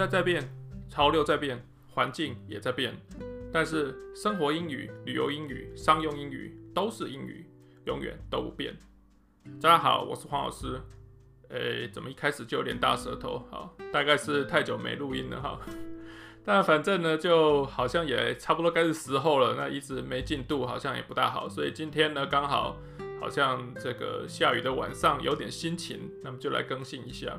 在在变，潮流在变，环境也在变，但是生活英语、旅游英语、商用英语都是英语，永远都不变。大家好，我是黄老师。诶，怎么一开始就有点大舌头？好，大概是太久没录音了哈。但反正呢，就好像也差不多该是时候了。那一直没进度，好像也不大好。所以今天呢，刚好好像这个下雨的晚上有点心情，那么就来更新一下。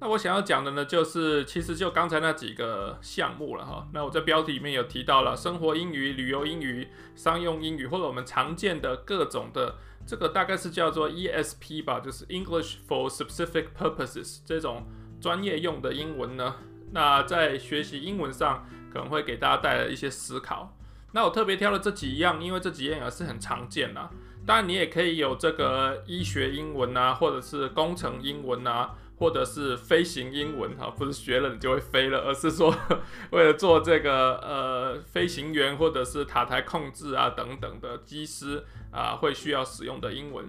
那我想要讲的呢，就是其实就刚才那几个项目了哈。那我在标题里面有提到了生活英语、旅游英语、商用英语，或者我们常见的各种的这个大概是叫做 ESP 吧，就是 English for Specific Purposes 这种专业用的英文呢。那在学习英文上可能会给大家带来一些思考。那我特别挑了这几样，因为这几样也是很常见啦。当然你也可以有这个医学英文啊，或者是工程英文啊。或者是飞行英文哈，不是学了你就会飞了，而是说 为了做这个呃飞行员或者是塔台控制啊等等的机师啊会需要使用的英文。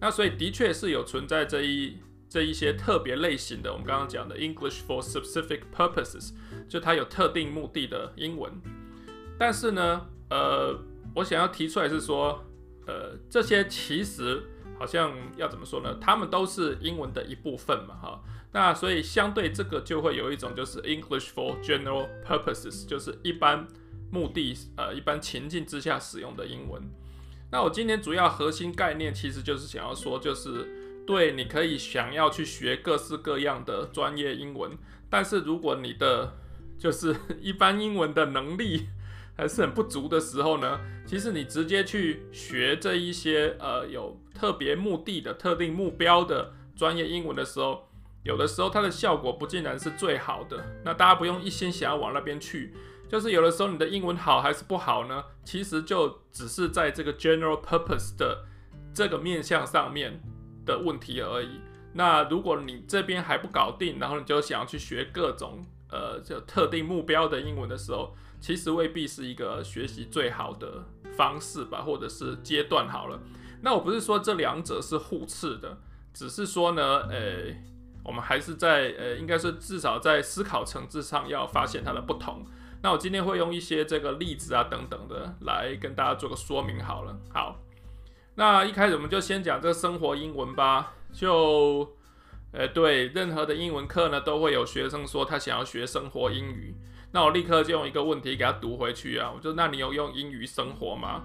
那所以的确是有存在这一这一些特别类型的，我们刚刚讲的 English for specific purposes，就它有特定目的的英文。但是呢，呃，我想要提出来是说，呃，这些其实。好像要怎么说呢？他们都是英文的一部分嘛，哈。那所以相对这个就会有一种就是 English for general purposes，就是一般目的呃一般情境之下使用的英文。那我今天主要核心概念其实就是想要说，就是对你可以想要去学各式各样的专业英文，但是如果你的就是 一般英文的能力。还是很不足的时候呢，其实你直接去学这一些呃有特别目的的特定目标的专业英文的时候，有的时候它的效果不尽然是最好的。那大家不用一心想要往那边去，就是有的时候你的英文好还是不好呢？其实就只是在这个 general purpose 的这个面向上面的问题而已。那如果你这边还不搞定，然后你就想要去学各种呃就特定目标的英文的时候，其实未必是一个学习最好的方式吧，或者是阶段好了。那我不是说这两者是互斥的，只是说呢，呃，我们还是在呃，应该是至少在思考层次上要发现它的不同。那我今天会用一些这个例子啊等等的来跟大家做个说明好了。好，那一开始我们就先讲这个生活英文吧。就，呃，对，任何的英文课呢，都会有学生说他想要学生活英语。那我立刻就用一个问题给他读回去啊，我就那你有用英语生活吗？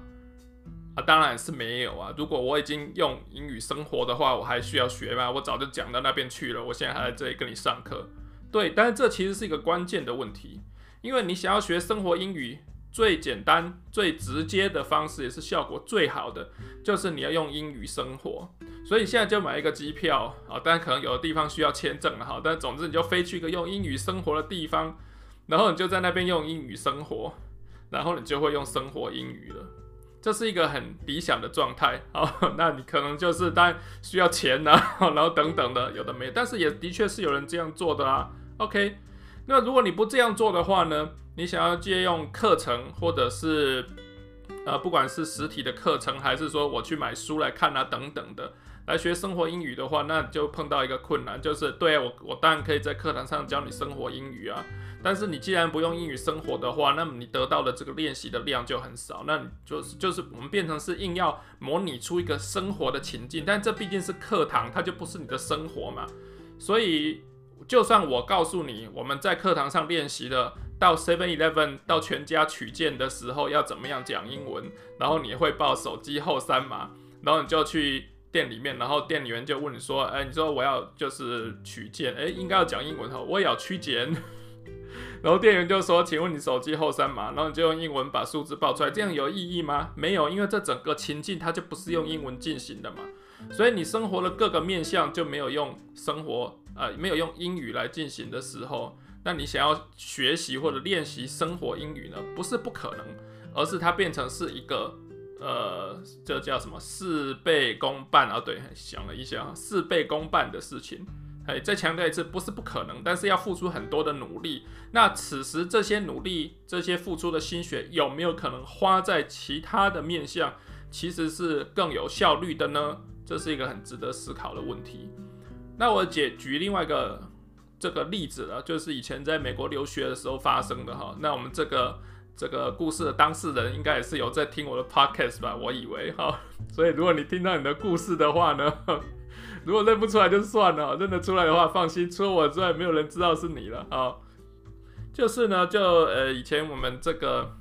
啊，当然是没有啊。如果我已经用英语生活的话，我还需要学吗？我早就讲到那边去了，我现在还在这里跟你上课。对，但是这其实是一个关键的问题，因为你想要学生活英语，最简单、最直接的方式，也是效果最好的，就是你要用英语生活。所以现在就买一个机票啊，当然可能有的地方需要签证了哈，但总之你就飞去一个用英语生活的地方。然后你就在那边用英语生活，然后你就会用生活英语了。这是一个很理想的状态。好，那你可能就是当然需要钱呐、啊，然后等等的，有的没，但是也的确是有人这样做的啊。OK，那如果你不这样做的话呢？你想要借用课程，或者是呃，不管是实体的课程，还是说我去买书来看啊，等等的。来学生活英语的话，那就碰到一个困难，就是对啊，我我当然可以在课堂上教你生活英语啊，但是你既然不用英语生活的话，那么你得到的这个练习的量就很少，那你就是就是我们变成是硬要模拟出一个生活的情境，但这毕竟是课堂，它就不是你的生活嘛，所以就算我告诉你我们在课堂上练习的，到 Seven Eleven 到全家取件的时候要怎么样讲英文，然后你会报手机后三码，然后你就去。店里面，然后店里面就问你说：“哎，你说我要就是取件，哎，应该要讲英文哈，我也要取件。”然后店员就说：“请问你手机后三码？”然后你就用英文把数字报出来，这样有意义吗？没有，因为这整个情境它就不是用英文进行的嘛。所以你生活的各个面向就没有用生活，呃，没有用英语来进行的时候，那你想要学习或者练习生活英语呢？不是不可能，而是它变成是一个。呃，这叫什么事倍功半啊？对，想了一下，事倍功半的事情，哎，再强调一次，不是不可能，但是要付出很多的努力。那此时这些努力，这些付出的心血，有没有可能花在其他的面向，其实是更有效率的呢？这是一个很值得思考的问题。那我解举另外一个这个例子了，就是以前在美国留学的时候发生的哈。那我们这个这个故事的当事人应该也是有在听我的 podcast 吧？我以为哈。所以如果你听到你的故事的话呢，如果认不出来就算了，认得出来的话放心，除了我之外没有人知道是你了啊。就是呢，就呃以前我们这个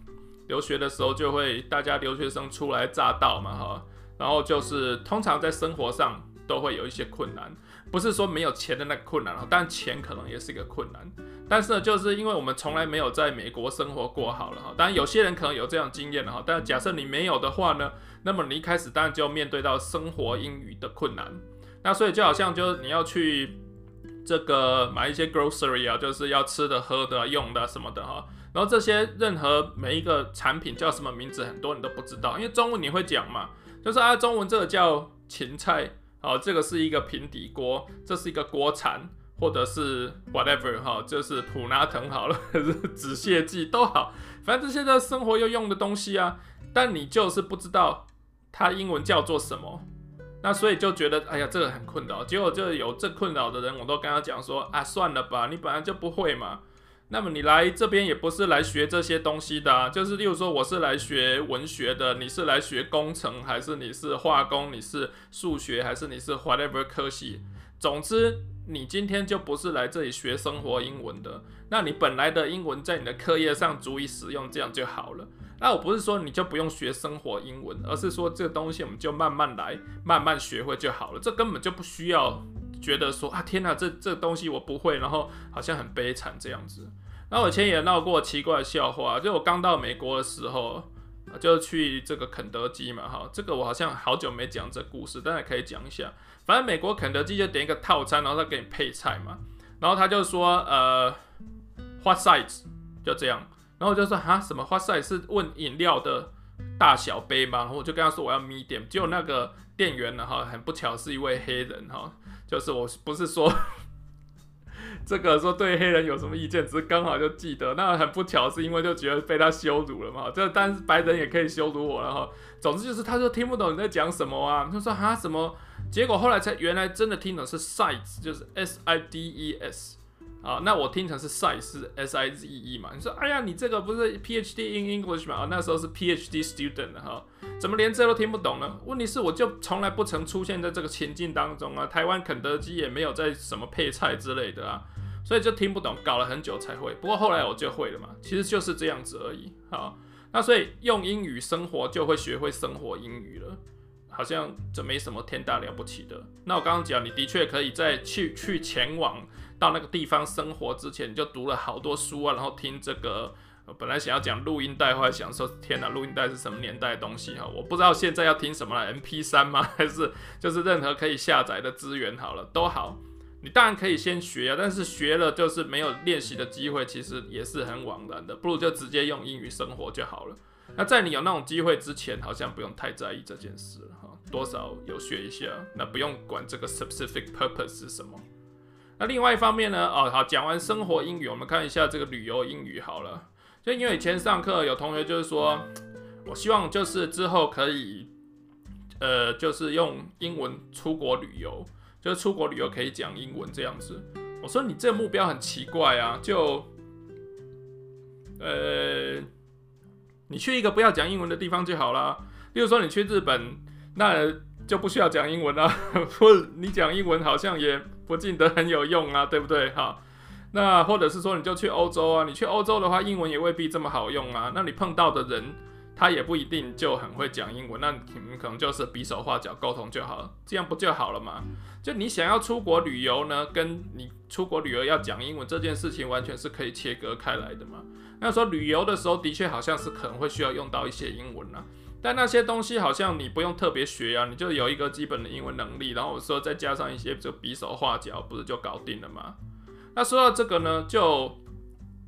留学的时候，就会大家留学生初来乍到嘛哈，然后就是通常在生活上都会有一些困难。不是说没有钱的那个困难啊，但钱可能也是一个困难。但是呢，就是因为我们从来没有在美国生活过好了哈。当然有些人可能有这样经验了哈，但假设你没有的话呢，那么你一开始当然就要面对到生活英语的困难。那所以就好像就是你要去这个买一些 grocery 啊，就是要吃的、喝的、用的什么的哈。然后这些任何每一个产品叫什么名字，很多你都不知道，因为中文你会讲嘛，就是啊，中文这个叫芹菜。哦，这个是一个平底锅，这是一个锅铲，或者是 whatever 哈，就是普拿疼好了，还是止泻剂都好，反正这些在生活要用的东西啊，但你就是不知道它英文叫做什么，那所以就觉得哎呀，这个很困扰。结果就有这困扰的人，我都跟他讲说啊，算了吧，你本来就不会嘛。那么你来这边也不是来学这些东西的啊，就是例如说我是来学文学的，你是来学工程，还是你是化工，你是数学，还是你是 whatever 科系，总之你今天就不是来这里学生活英文的。那你本来的英文在你的课业上足以使用，这样就好了。那我不是说你就不用学生活英文，而是说这个东西我们就慢慢来，慢慢学会就好了。这根本就不需要。觉得说啊，天哪，这这东西我不会，然后好像很悲惨这样子。那我以前也闹过奇怪的笑话，就我刚到美国的时候，就去这个肯德基嘛，哈，这个我好像好久没讲这故事，但是可以讲一下。反正美国肯德基就点一个套餐，然后他给你配菜嘛，然后他就说呃，what size？就这样，然后我就说啊，什么花塞是问饮料的大小杯吗？然后我就跟他说我要 medium，结果那个店员呢，哈，很不巧是一位黑人，哈。就是我不是说 这个说对黑人有什么意见，只是刚好就记得，那很不巧是因为就觉得被他羞辱了嘛。这但是白人也可以羞辱我，然后总之就是他说听不懂你在讲什么啊，他说哈什么，结果后来才原来真的听懂是 sides，就是 S I D E S。啊，那我听成是 size S I Z E 嘛？你说，哎呀，你这个不是 PhD in English 嘛？啊，那时候是 PhD student 哈，怎么连这都听不懂呢？问题是，我就从来不曾出现在这个情境当中啊。台湾肯德基也没有在什么配菜之类的啊，所以就听不懂，搞了很久才会。不过后来我就会了嘛，其实就是这样子而已。好，那所以用英语生活就会学会生活英语了，好像这没什么天大了不起的。那我刚刚讲，你的确可以再去去前往。到那个地方生活之前，你就读了好多书啊，然后听这个。本来想要讲录音带，后来想说，天哪，录音带是什么年代的东西哈？我不知道现在要听什么了，MP3 吗？还是就是任何可以下载的资源好了，都好。你当然可以先学啊，但是学了就是没有练习的机会，其实也是很枉然的。不如就直接用英语生活就好了。那在你有那种机会之前，好像不用太在意这件事哈。多少有学一下，那不用管这个 specific purpose 是什么。那另外一方面呢？哦，好，讲完生活英语，我们看一下这个旅游英语好了。就因为以前上课有同学就是说，我希望就是之后可以，呃，就是用英文出国旅游，就是出国旅游可以讲英文这样子。我说你这目标很奇怪啊，就，呃，你去一个不要讲英文的地方就好了。例如说你去日本，那就不需要讲英文了，或你讲英文好像也。不见得很有用啊，对不对？哈，那或者是说你就去欧洲啊，你去欧洲的话，英文也未必这么好用啊。那你碰到的人，他也不一定就很会讲英文，那你们可能就是比手画脚沟通就好了，这样不就好了吗？就你想要出国旅游呢，跟你出国旅游要讲英文这件事情，完全是可以切割开来的嘛。那说旅游的时候，的确好像是可能会需要用到一些英文啊。但那些东西好像你不用特别学啊，你就有一个基本的英文能力，然后我说再加上一些就比手画脚，不是就搞定了吗？那说到这个呢，就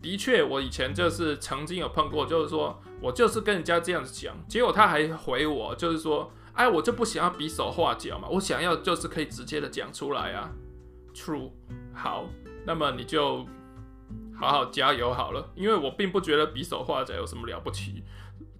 的确我以前就是曾经有碰过，就是说我就是跟人家这样子讲，结果他还回我，就是说，哎，我就不想要比手画脚嘛，我想要就是可以直接的讲出来啊。True，好，那么你就好好加油好了，因为我并不觉得比手画脚有什么了不起。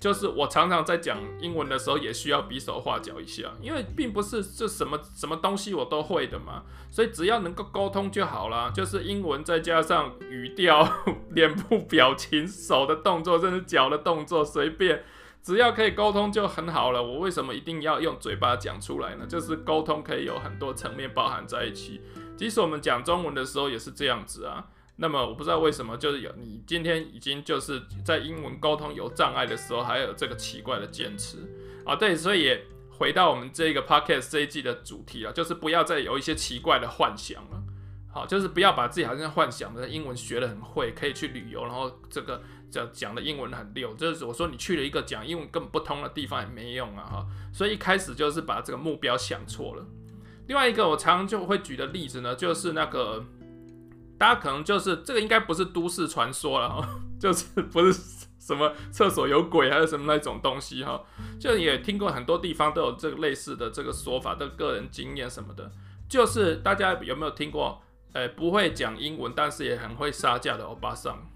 就是我常常在讲英文的时候，也需要比手画脚一下，因为并不是这什么什么东西我都会的嘛，所以只要能够沟通就好了。就是英文再加上语调、脸部表情、手的动作，甚至脚的动作，随便，只要可以沟通就很好了。我为什么一定要用嘴巴讲出来呢？就是沟通可以有很多层面包含在一起，即使我们讲中文的时候也是这样子啊。那么我不知道为什么，就是有你今天已经就是在英文沟通有障碍的时候，还有这个奇怪的坚持啊，对，所以也回到我们这个 podcast 这一季的主题了，就是不要再有一些奇怪的幻想了，好，就是不要把自己好像幻想的英文学得很会，可以去旅游，然后这个讲讲的英文很溜，就是我说你去了一个讲英文根本不通的地方也没用啊，哈，所以一开始就是把这个目标想错了。另外一个我常常就会举的例子呢，就是那个。大家可能就是这个应该不是都市传说了哈，就是不是什么厕所有鬼还是什么那种东西哈，就也听过很多地方都有这个类似的这个说法的个人经验什么的，就是大家有没有听过？诶，不会讲英文，但是也很会杀价的欧巴桑，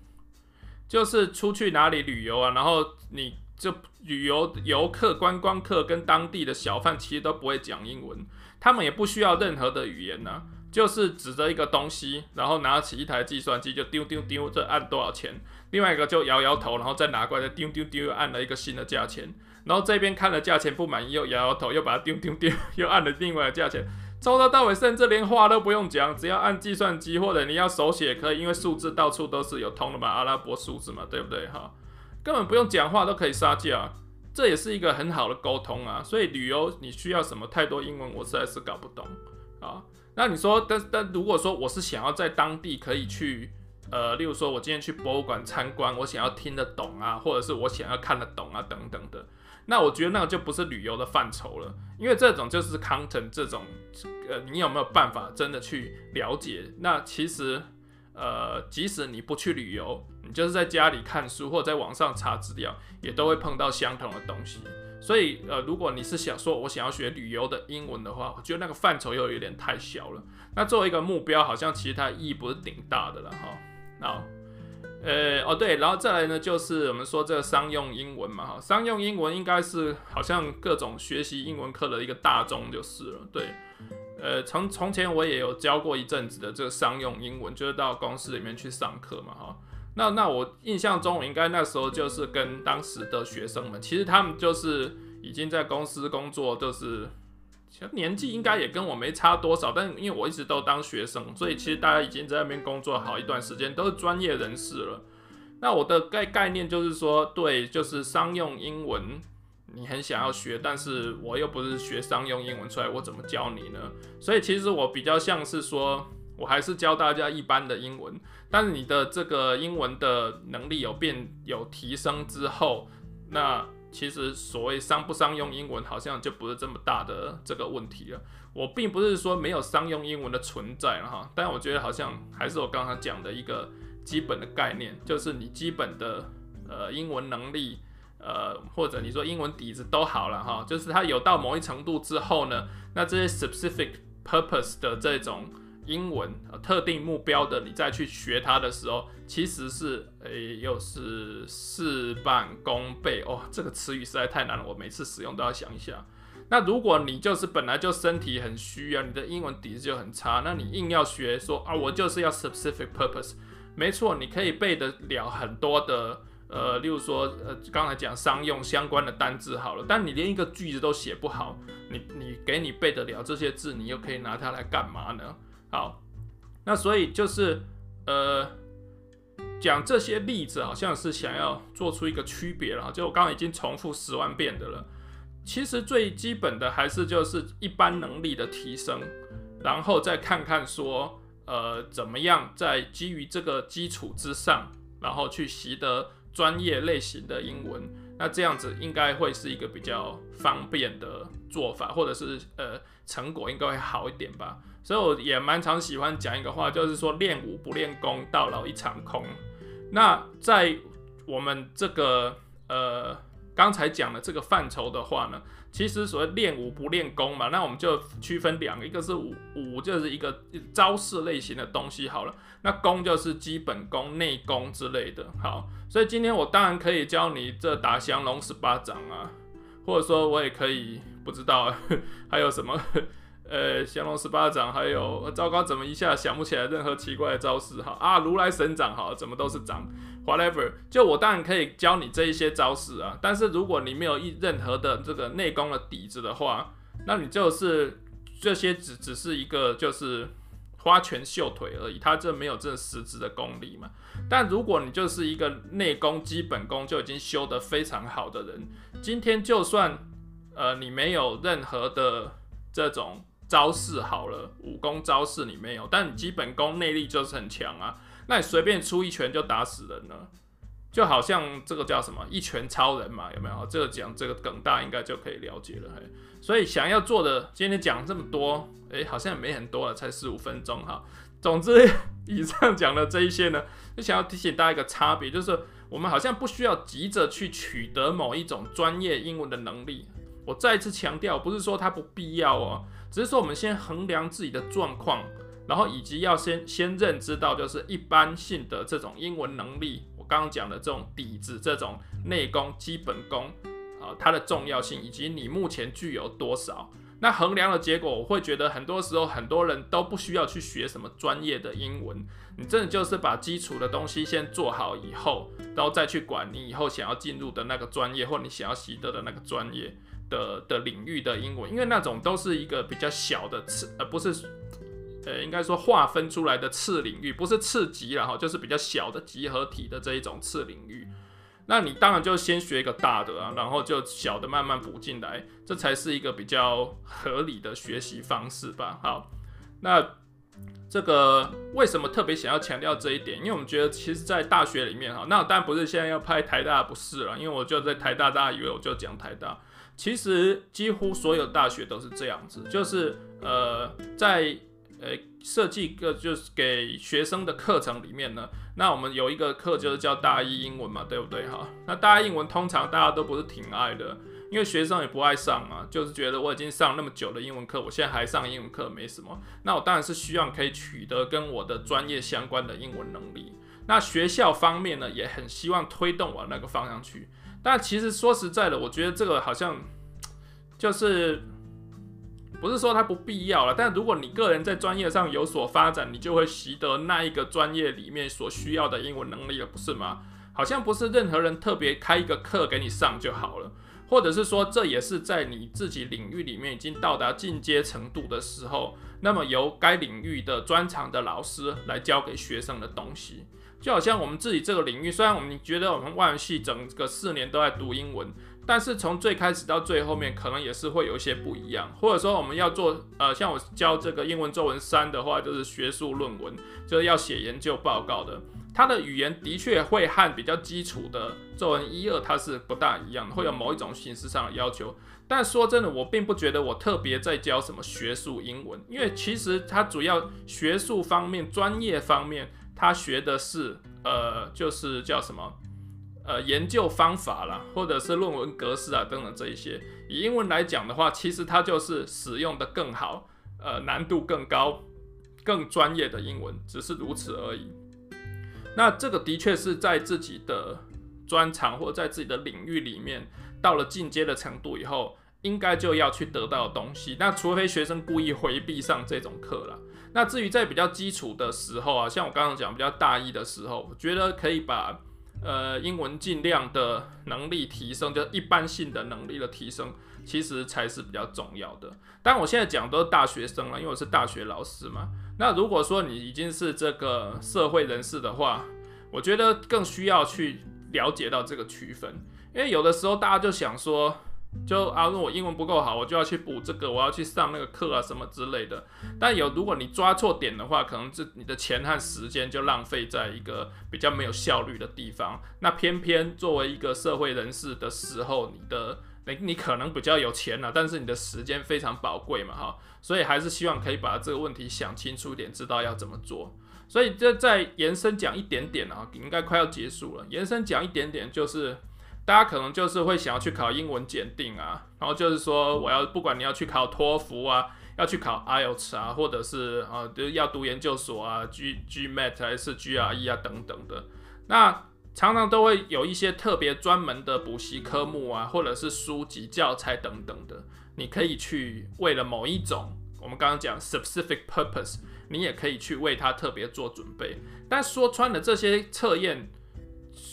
就是出去哪里旅游啊，然后你就旅游游客、观光客跟当地的小贩其实都不会讲英文，他们也不需要任何的语言呢。就是指着一个东西，然后拿起一台计算机就丢丢丢，这按多少钱？另外一个就摇摇头，然后再拿过来丢丢丢，又按了一个新的价钱。然后这边看了价钱不满意，又摇摇头，又把它丢丢丢，又按了另外的价钱。从头到尾，甚至连话都不用讲，只要按计算机或者你要手写可以，因为数字到处都是有通的嘛，阿拉伯数字嘛，对不对？哈，根本不用讲话都可以杀价，这也是一个很好的沟通啊。所以旅游你需要什么太多英文，我实在是搞不懂啊。那你说，但但如果说我是想要在当地可以去，呃，例如说我今天去博物馆参观，我想要听得懂啊，或者是我想要看得懂啊，等等的，那我觉得那个就不是旅游的范畴了，因为这种就是 content 这种，呃，你有没有办法真的去了解？那其实，呃，即使你不去旅游，你就是在家里看书或者在网上查资料，也都会碰到相同的东西。所以，呃，如果你是想说我想要学旅游的英文的话，我觉得那个范畴又有点太小了。那作为一个目标，好像其实它意义不是顶大的了哈。好，呃，哦对，然后再来呢，就是我们说这个商用英文嘛哈，商用英文应该是好像各种学习英文课的一个大宗就是了。对，呃，从从前我也有教过一阵子的这个商用英文，就是到公司里面去上课嘛哈。那那我印象中，我应该那时候就是跟当时的学生们，其实他们就是已经在公司工作，就是其实年纪应该也跟我没差多少，但因为我一直都当学生，所以其实大家已经在那边工作好一段时间，都是专业人士了。那我的概概念就是说，对，就是商用英文，你很想要学，但是我又不是学商用英文出来，我怎么教你呢？所以其实我比较像是说。我还是教大家一般的英文，但是你的这个英文的能力有变有提升之后，那其实所谓商不商用英文好像就不是这么大的这个问题了。我并不是说没有商用英文的存在了哈，但我觉得好像还是我刚才讲的一个基本的概念，就是你基本的呃英文能力，呃或者你说英文底子都好了哈，就是它有到某一程度之后呢，那这些 specific purpose 的这种。英文特定目标的，你再去学它的时候，其实是诶、又是事半功倍哦。这个词语实在太难了，我每次使用都要想一下。那如果你就是本来就身体很虚啊，你的英文底子就很差，那你硬要学说啊，我就是要 specific purpose，没错，你可以背得了很多的呃，例如说呃，刚才讲商用相关的单字好了，但你连一个句子都写不好，你你给你背得了这些字，你又可以拿它来干嘛呢？好，那所以就是，呃，讲这些例子好像是想要做出一个区别了，就我刚刚已经重复十万遍的了。其实最基本的还是就是一般能力的提升，然后再看看说，呃，怎么样在基于这个基础之上，然后去习得专业类型的英文。那这样子应该会是一个比较方便的做法，或者是呃，成果应该会好一点吧。所以我也蛮常喜欢讲一个话，就是说练武不练功，到老一场空。那在我们这个呃刚才讲的这个范畴的话呢，其实所谓练武不练功嘛，那我们就区分两个，一个是武，武就是一个招式类型的东西好了，那功就是基本功、内功之类的。好，所以今天我当然可以教你这打降龙十八掌啊，或者说我也可以不知道 还有什么。呃，降龙十八掌，还有糟糕，怎么一下想不起来任何奇怪的招式？哈啊，如来神掌，好，怎么都是掌，whatever。就我当然可以教你这一些招式啊，但是如果你没有一任何的这个内功的底子的话，那你就是这些只只是一个就是花拳绣腿而已，他这没有这实质的功力嘛。但如果你就是一个内功基本功就已经修得非常好的人，今天就算呃你没有任何的这种。招式好了，武功招式你没有，但你基本功内力就是很强啊。那你随便出一拳就打死人了，就好像这个叫什么一拳超人嘛，有没有？这个讲这个梗大应该就可以了解了。嘿，所以想要做的，今天讲这么多，诶、好像也没很多了，才十五分钟哈。总之，以上讲的这一些呢，就想要提醒大家一个差别，就是我们好像不需要急着去取得某一种专业英文的能力。我再一次强调，不是说它不必要哦。只是说，我们先衡量自己的状况，然后以及要先先认知到，就是一般性的这种英文能力，我刚刚讲的这种底子、这种内功、基本功啊，它的重要性，以及你目前具有多少。那衡量的结果，我会觉得很多时候很多人都不需要去学什么专业的英文，你真的就是把基础的东西先做好以后，然后再去管你以后想要进入的那个专业，或你想要习得的那个专业。的的领域的英文，因为那种都是一个比较小的次，呃，不是，呃，应该说划分出来的次领域，不是次级了哈，就是比较小的集合体的这一种次领域。那你当然就先学一个大的啊，然后就小的慢慢补进来，这才是一个比较合理的学习方式吧。好，那这个为什么特别想要强调这一点？因为我们觉得，其实，在大学里面哈，那当然不是现在要拍台大，不是了，因为我就在台大，大家以为我就讲台大。其实几乎所有大学都是这样子，就是呃，在呃设计个就是给学生的课程里面呢，那我们有一个课就是叫大一英文嘛，对不对哈？那大一英文通常大家都不是挺爱的，因为学生也不爱上嘛，就是觉得我已经上那么久的英文课，我现在还上英文课没什么。那我当然是希望可以取得跟我的专业相关的英文能力。那学校方面呢，也很希望推动往那个方向去。但其实说实在的，我觉得这个好像就是不是说它不必要了。但如果你个人在专业上有所发展，你就会习得那一个专业里面所需要的英文能力了，不是吗？好像不是任何人特别开一个课给你上就好了，或者是说这也是在你自己领域里面已经到达进阶程度的时候，那么由该领域的专长的老师来教给学生的东西。就好像我们自己这个领域，虽然我们觉得我们外文系整个四年都在读英文，但是从最开始到最后面，可能也是会有一些不一样。或者说我们要做，呃，像我教这个英文作文三的话，就是学术论文，就是要写研究报告的。它的语言的确会和比较基础的作文一二它是不大一样，会有某一种形式上的要求。但说真的，我并不觉得我特别在教什么学术英文，因为其实它主要学术方面、专业方面。他学的是呃，就是叫什么呃研究方法啦，或者是论文格式啊等等这一些。以英文来讲的话，其实它就是使用的更好，呃，难度更高、更专业的英文，只是如此而已。那这个的确是在自己的专长或在自己的领域里面到了进阶的程度以后，应该就要去得到的东西。那除非学生故意回避上这种课了。那至于在比较基础的时候啊，像我刚刚讲比较大一的时候，我觉得可以把呃英文尽量的能力提升，就一般性的能力的提升，其实才是比较重要的。当然我现在讲都是大学生了，因为我是大学老师嘛。那如果说你已经是这个社会人士的话，我觉得更需要去了解到这个区分，因为有的时候大家就想说。就啊，如果我英文不够好，我就要去补这个，我要去上那个课啊，什么之类的。但有，如果你抓错点的话，可能这你的钱和时间就浪费在一个比较没有效率的地方。那偏偏作为一个社会人士的时候，你的你你可能比较有钱啊，但是你的时间非常宝贵嘛，哈。所以还是希望可以把这个问题想清楚一点，知道要怎么做。所以这再延伸讲一点点啊，应该快要结束了。延伸讲一点点就是。大家可能就是会想要去考英文检定啊，然后就是说我要不管你要去考托福啊，要去考 IELTS 啊，或者是啊，就是要读研究所啊，G GMAT 还是 GRE 啊等等的，那常常都会有一些特别专门的补习科目啊，或者是书籍教材等等的，你可以去为了某一种我们刚刚讲 specific purpose，你也可以去为它特别做准备。但说穿了，这些测验。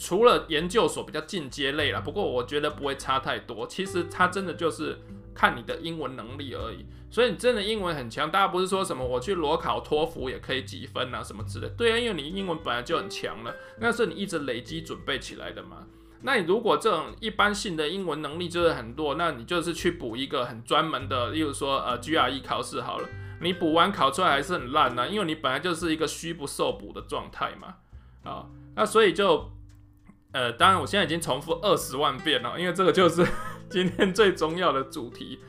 除了研究所比较进阶类啦，不过我觉得不会差太多。其实它真的就是看你的英文能力而已。所以你真的英文很强，大家不是说什么我去裸考托福也可以几分啊什么之类。对啊，因为你英文本来就很强了，那是你一直累积准备起来的嘛。那你如果这种一般性的英文能力就是很弱，那你就是去补一个很专门的，例如说呃 GRE 考试好了，你补完考出来还是很烂呢，因为你本来就是一个虚不受补的状态嘛。啊，那所以就。呃，当然，我现在已经重复二十万遍了，因为这个就是 今天最重要的主题。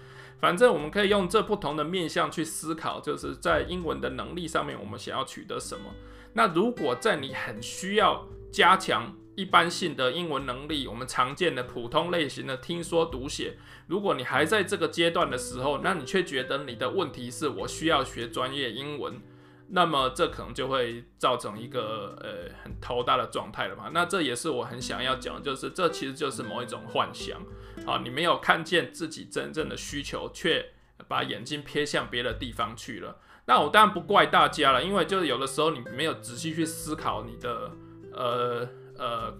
反正我们可以用这不同的面向去思考，就是在英文的能力上面，我们想要取得什么。那如果在你很需要加强一般性的英文能力，我们常见的普通类型的听说读写，如果你还在这个阶段的时候，那你却觉得你的问题是我需要学专业英文。那么这可能就会造成一个呃很头大的状态了嘛？那这也是我很想要讲，就是这其实就是某一种幻想，啊，你没有看见自己真正的需求，却把眼睛瞥向别的地方去了。那我当然不怪大家了，因为就是有的时候你没有仔细去思考你的呃呃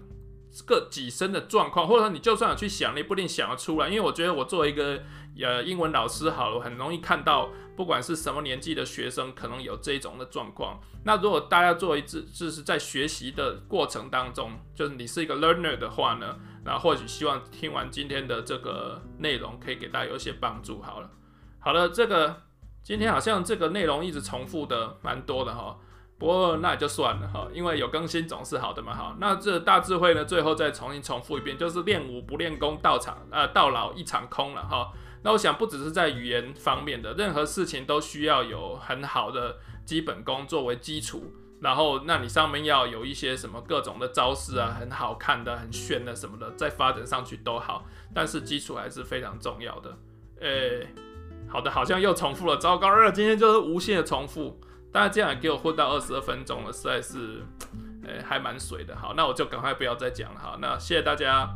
个己身的状况，或者说你就算有去想，你不一定想得出来。因为我觉得我作为一个呃英文老师好了，很容易看到。不管是什么年纪的学生，可能有这种的状况。那如果大家作为一次，就是在学习的过程当中，就是你是一个 learner 的话呢，那或许希望听完今天的这个内容，可以给大家有一些帮助。好了，好了，这个今天好像这个内容一直重复的蛮多的哈，不过那也就算了哈，因为有更新总是好的嘛哈。那这大智慧呢，最后再重新重复一遍，就是练武不练功，到场呃到老一场空了哈。那我想，不只是在语言方面的，任何事情都需要有很好的基本功作为基础，然后那你上面要有一些什么各种的招式啊，很好看的、很炫的什么的，再发展上去都好，但是基础还是非常重要的。诶、好的，好像又重复了，糟糕了，今天就是无限的重复，大家这样也给我混到二十二分钟了，实在是，诶、还蛮水的。好，那我就赶快不要再讲了。好，那谢谢大家。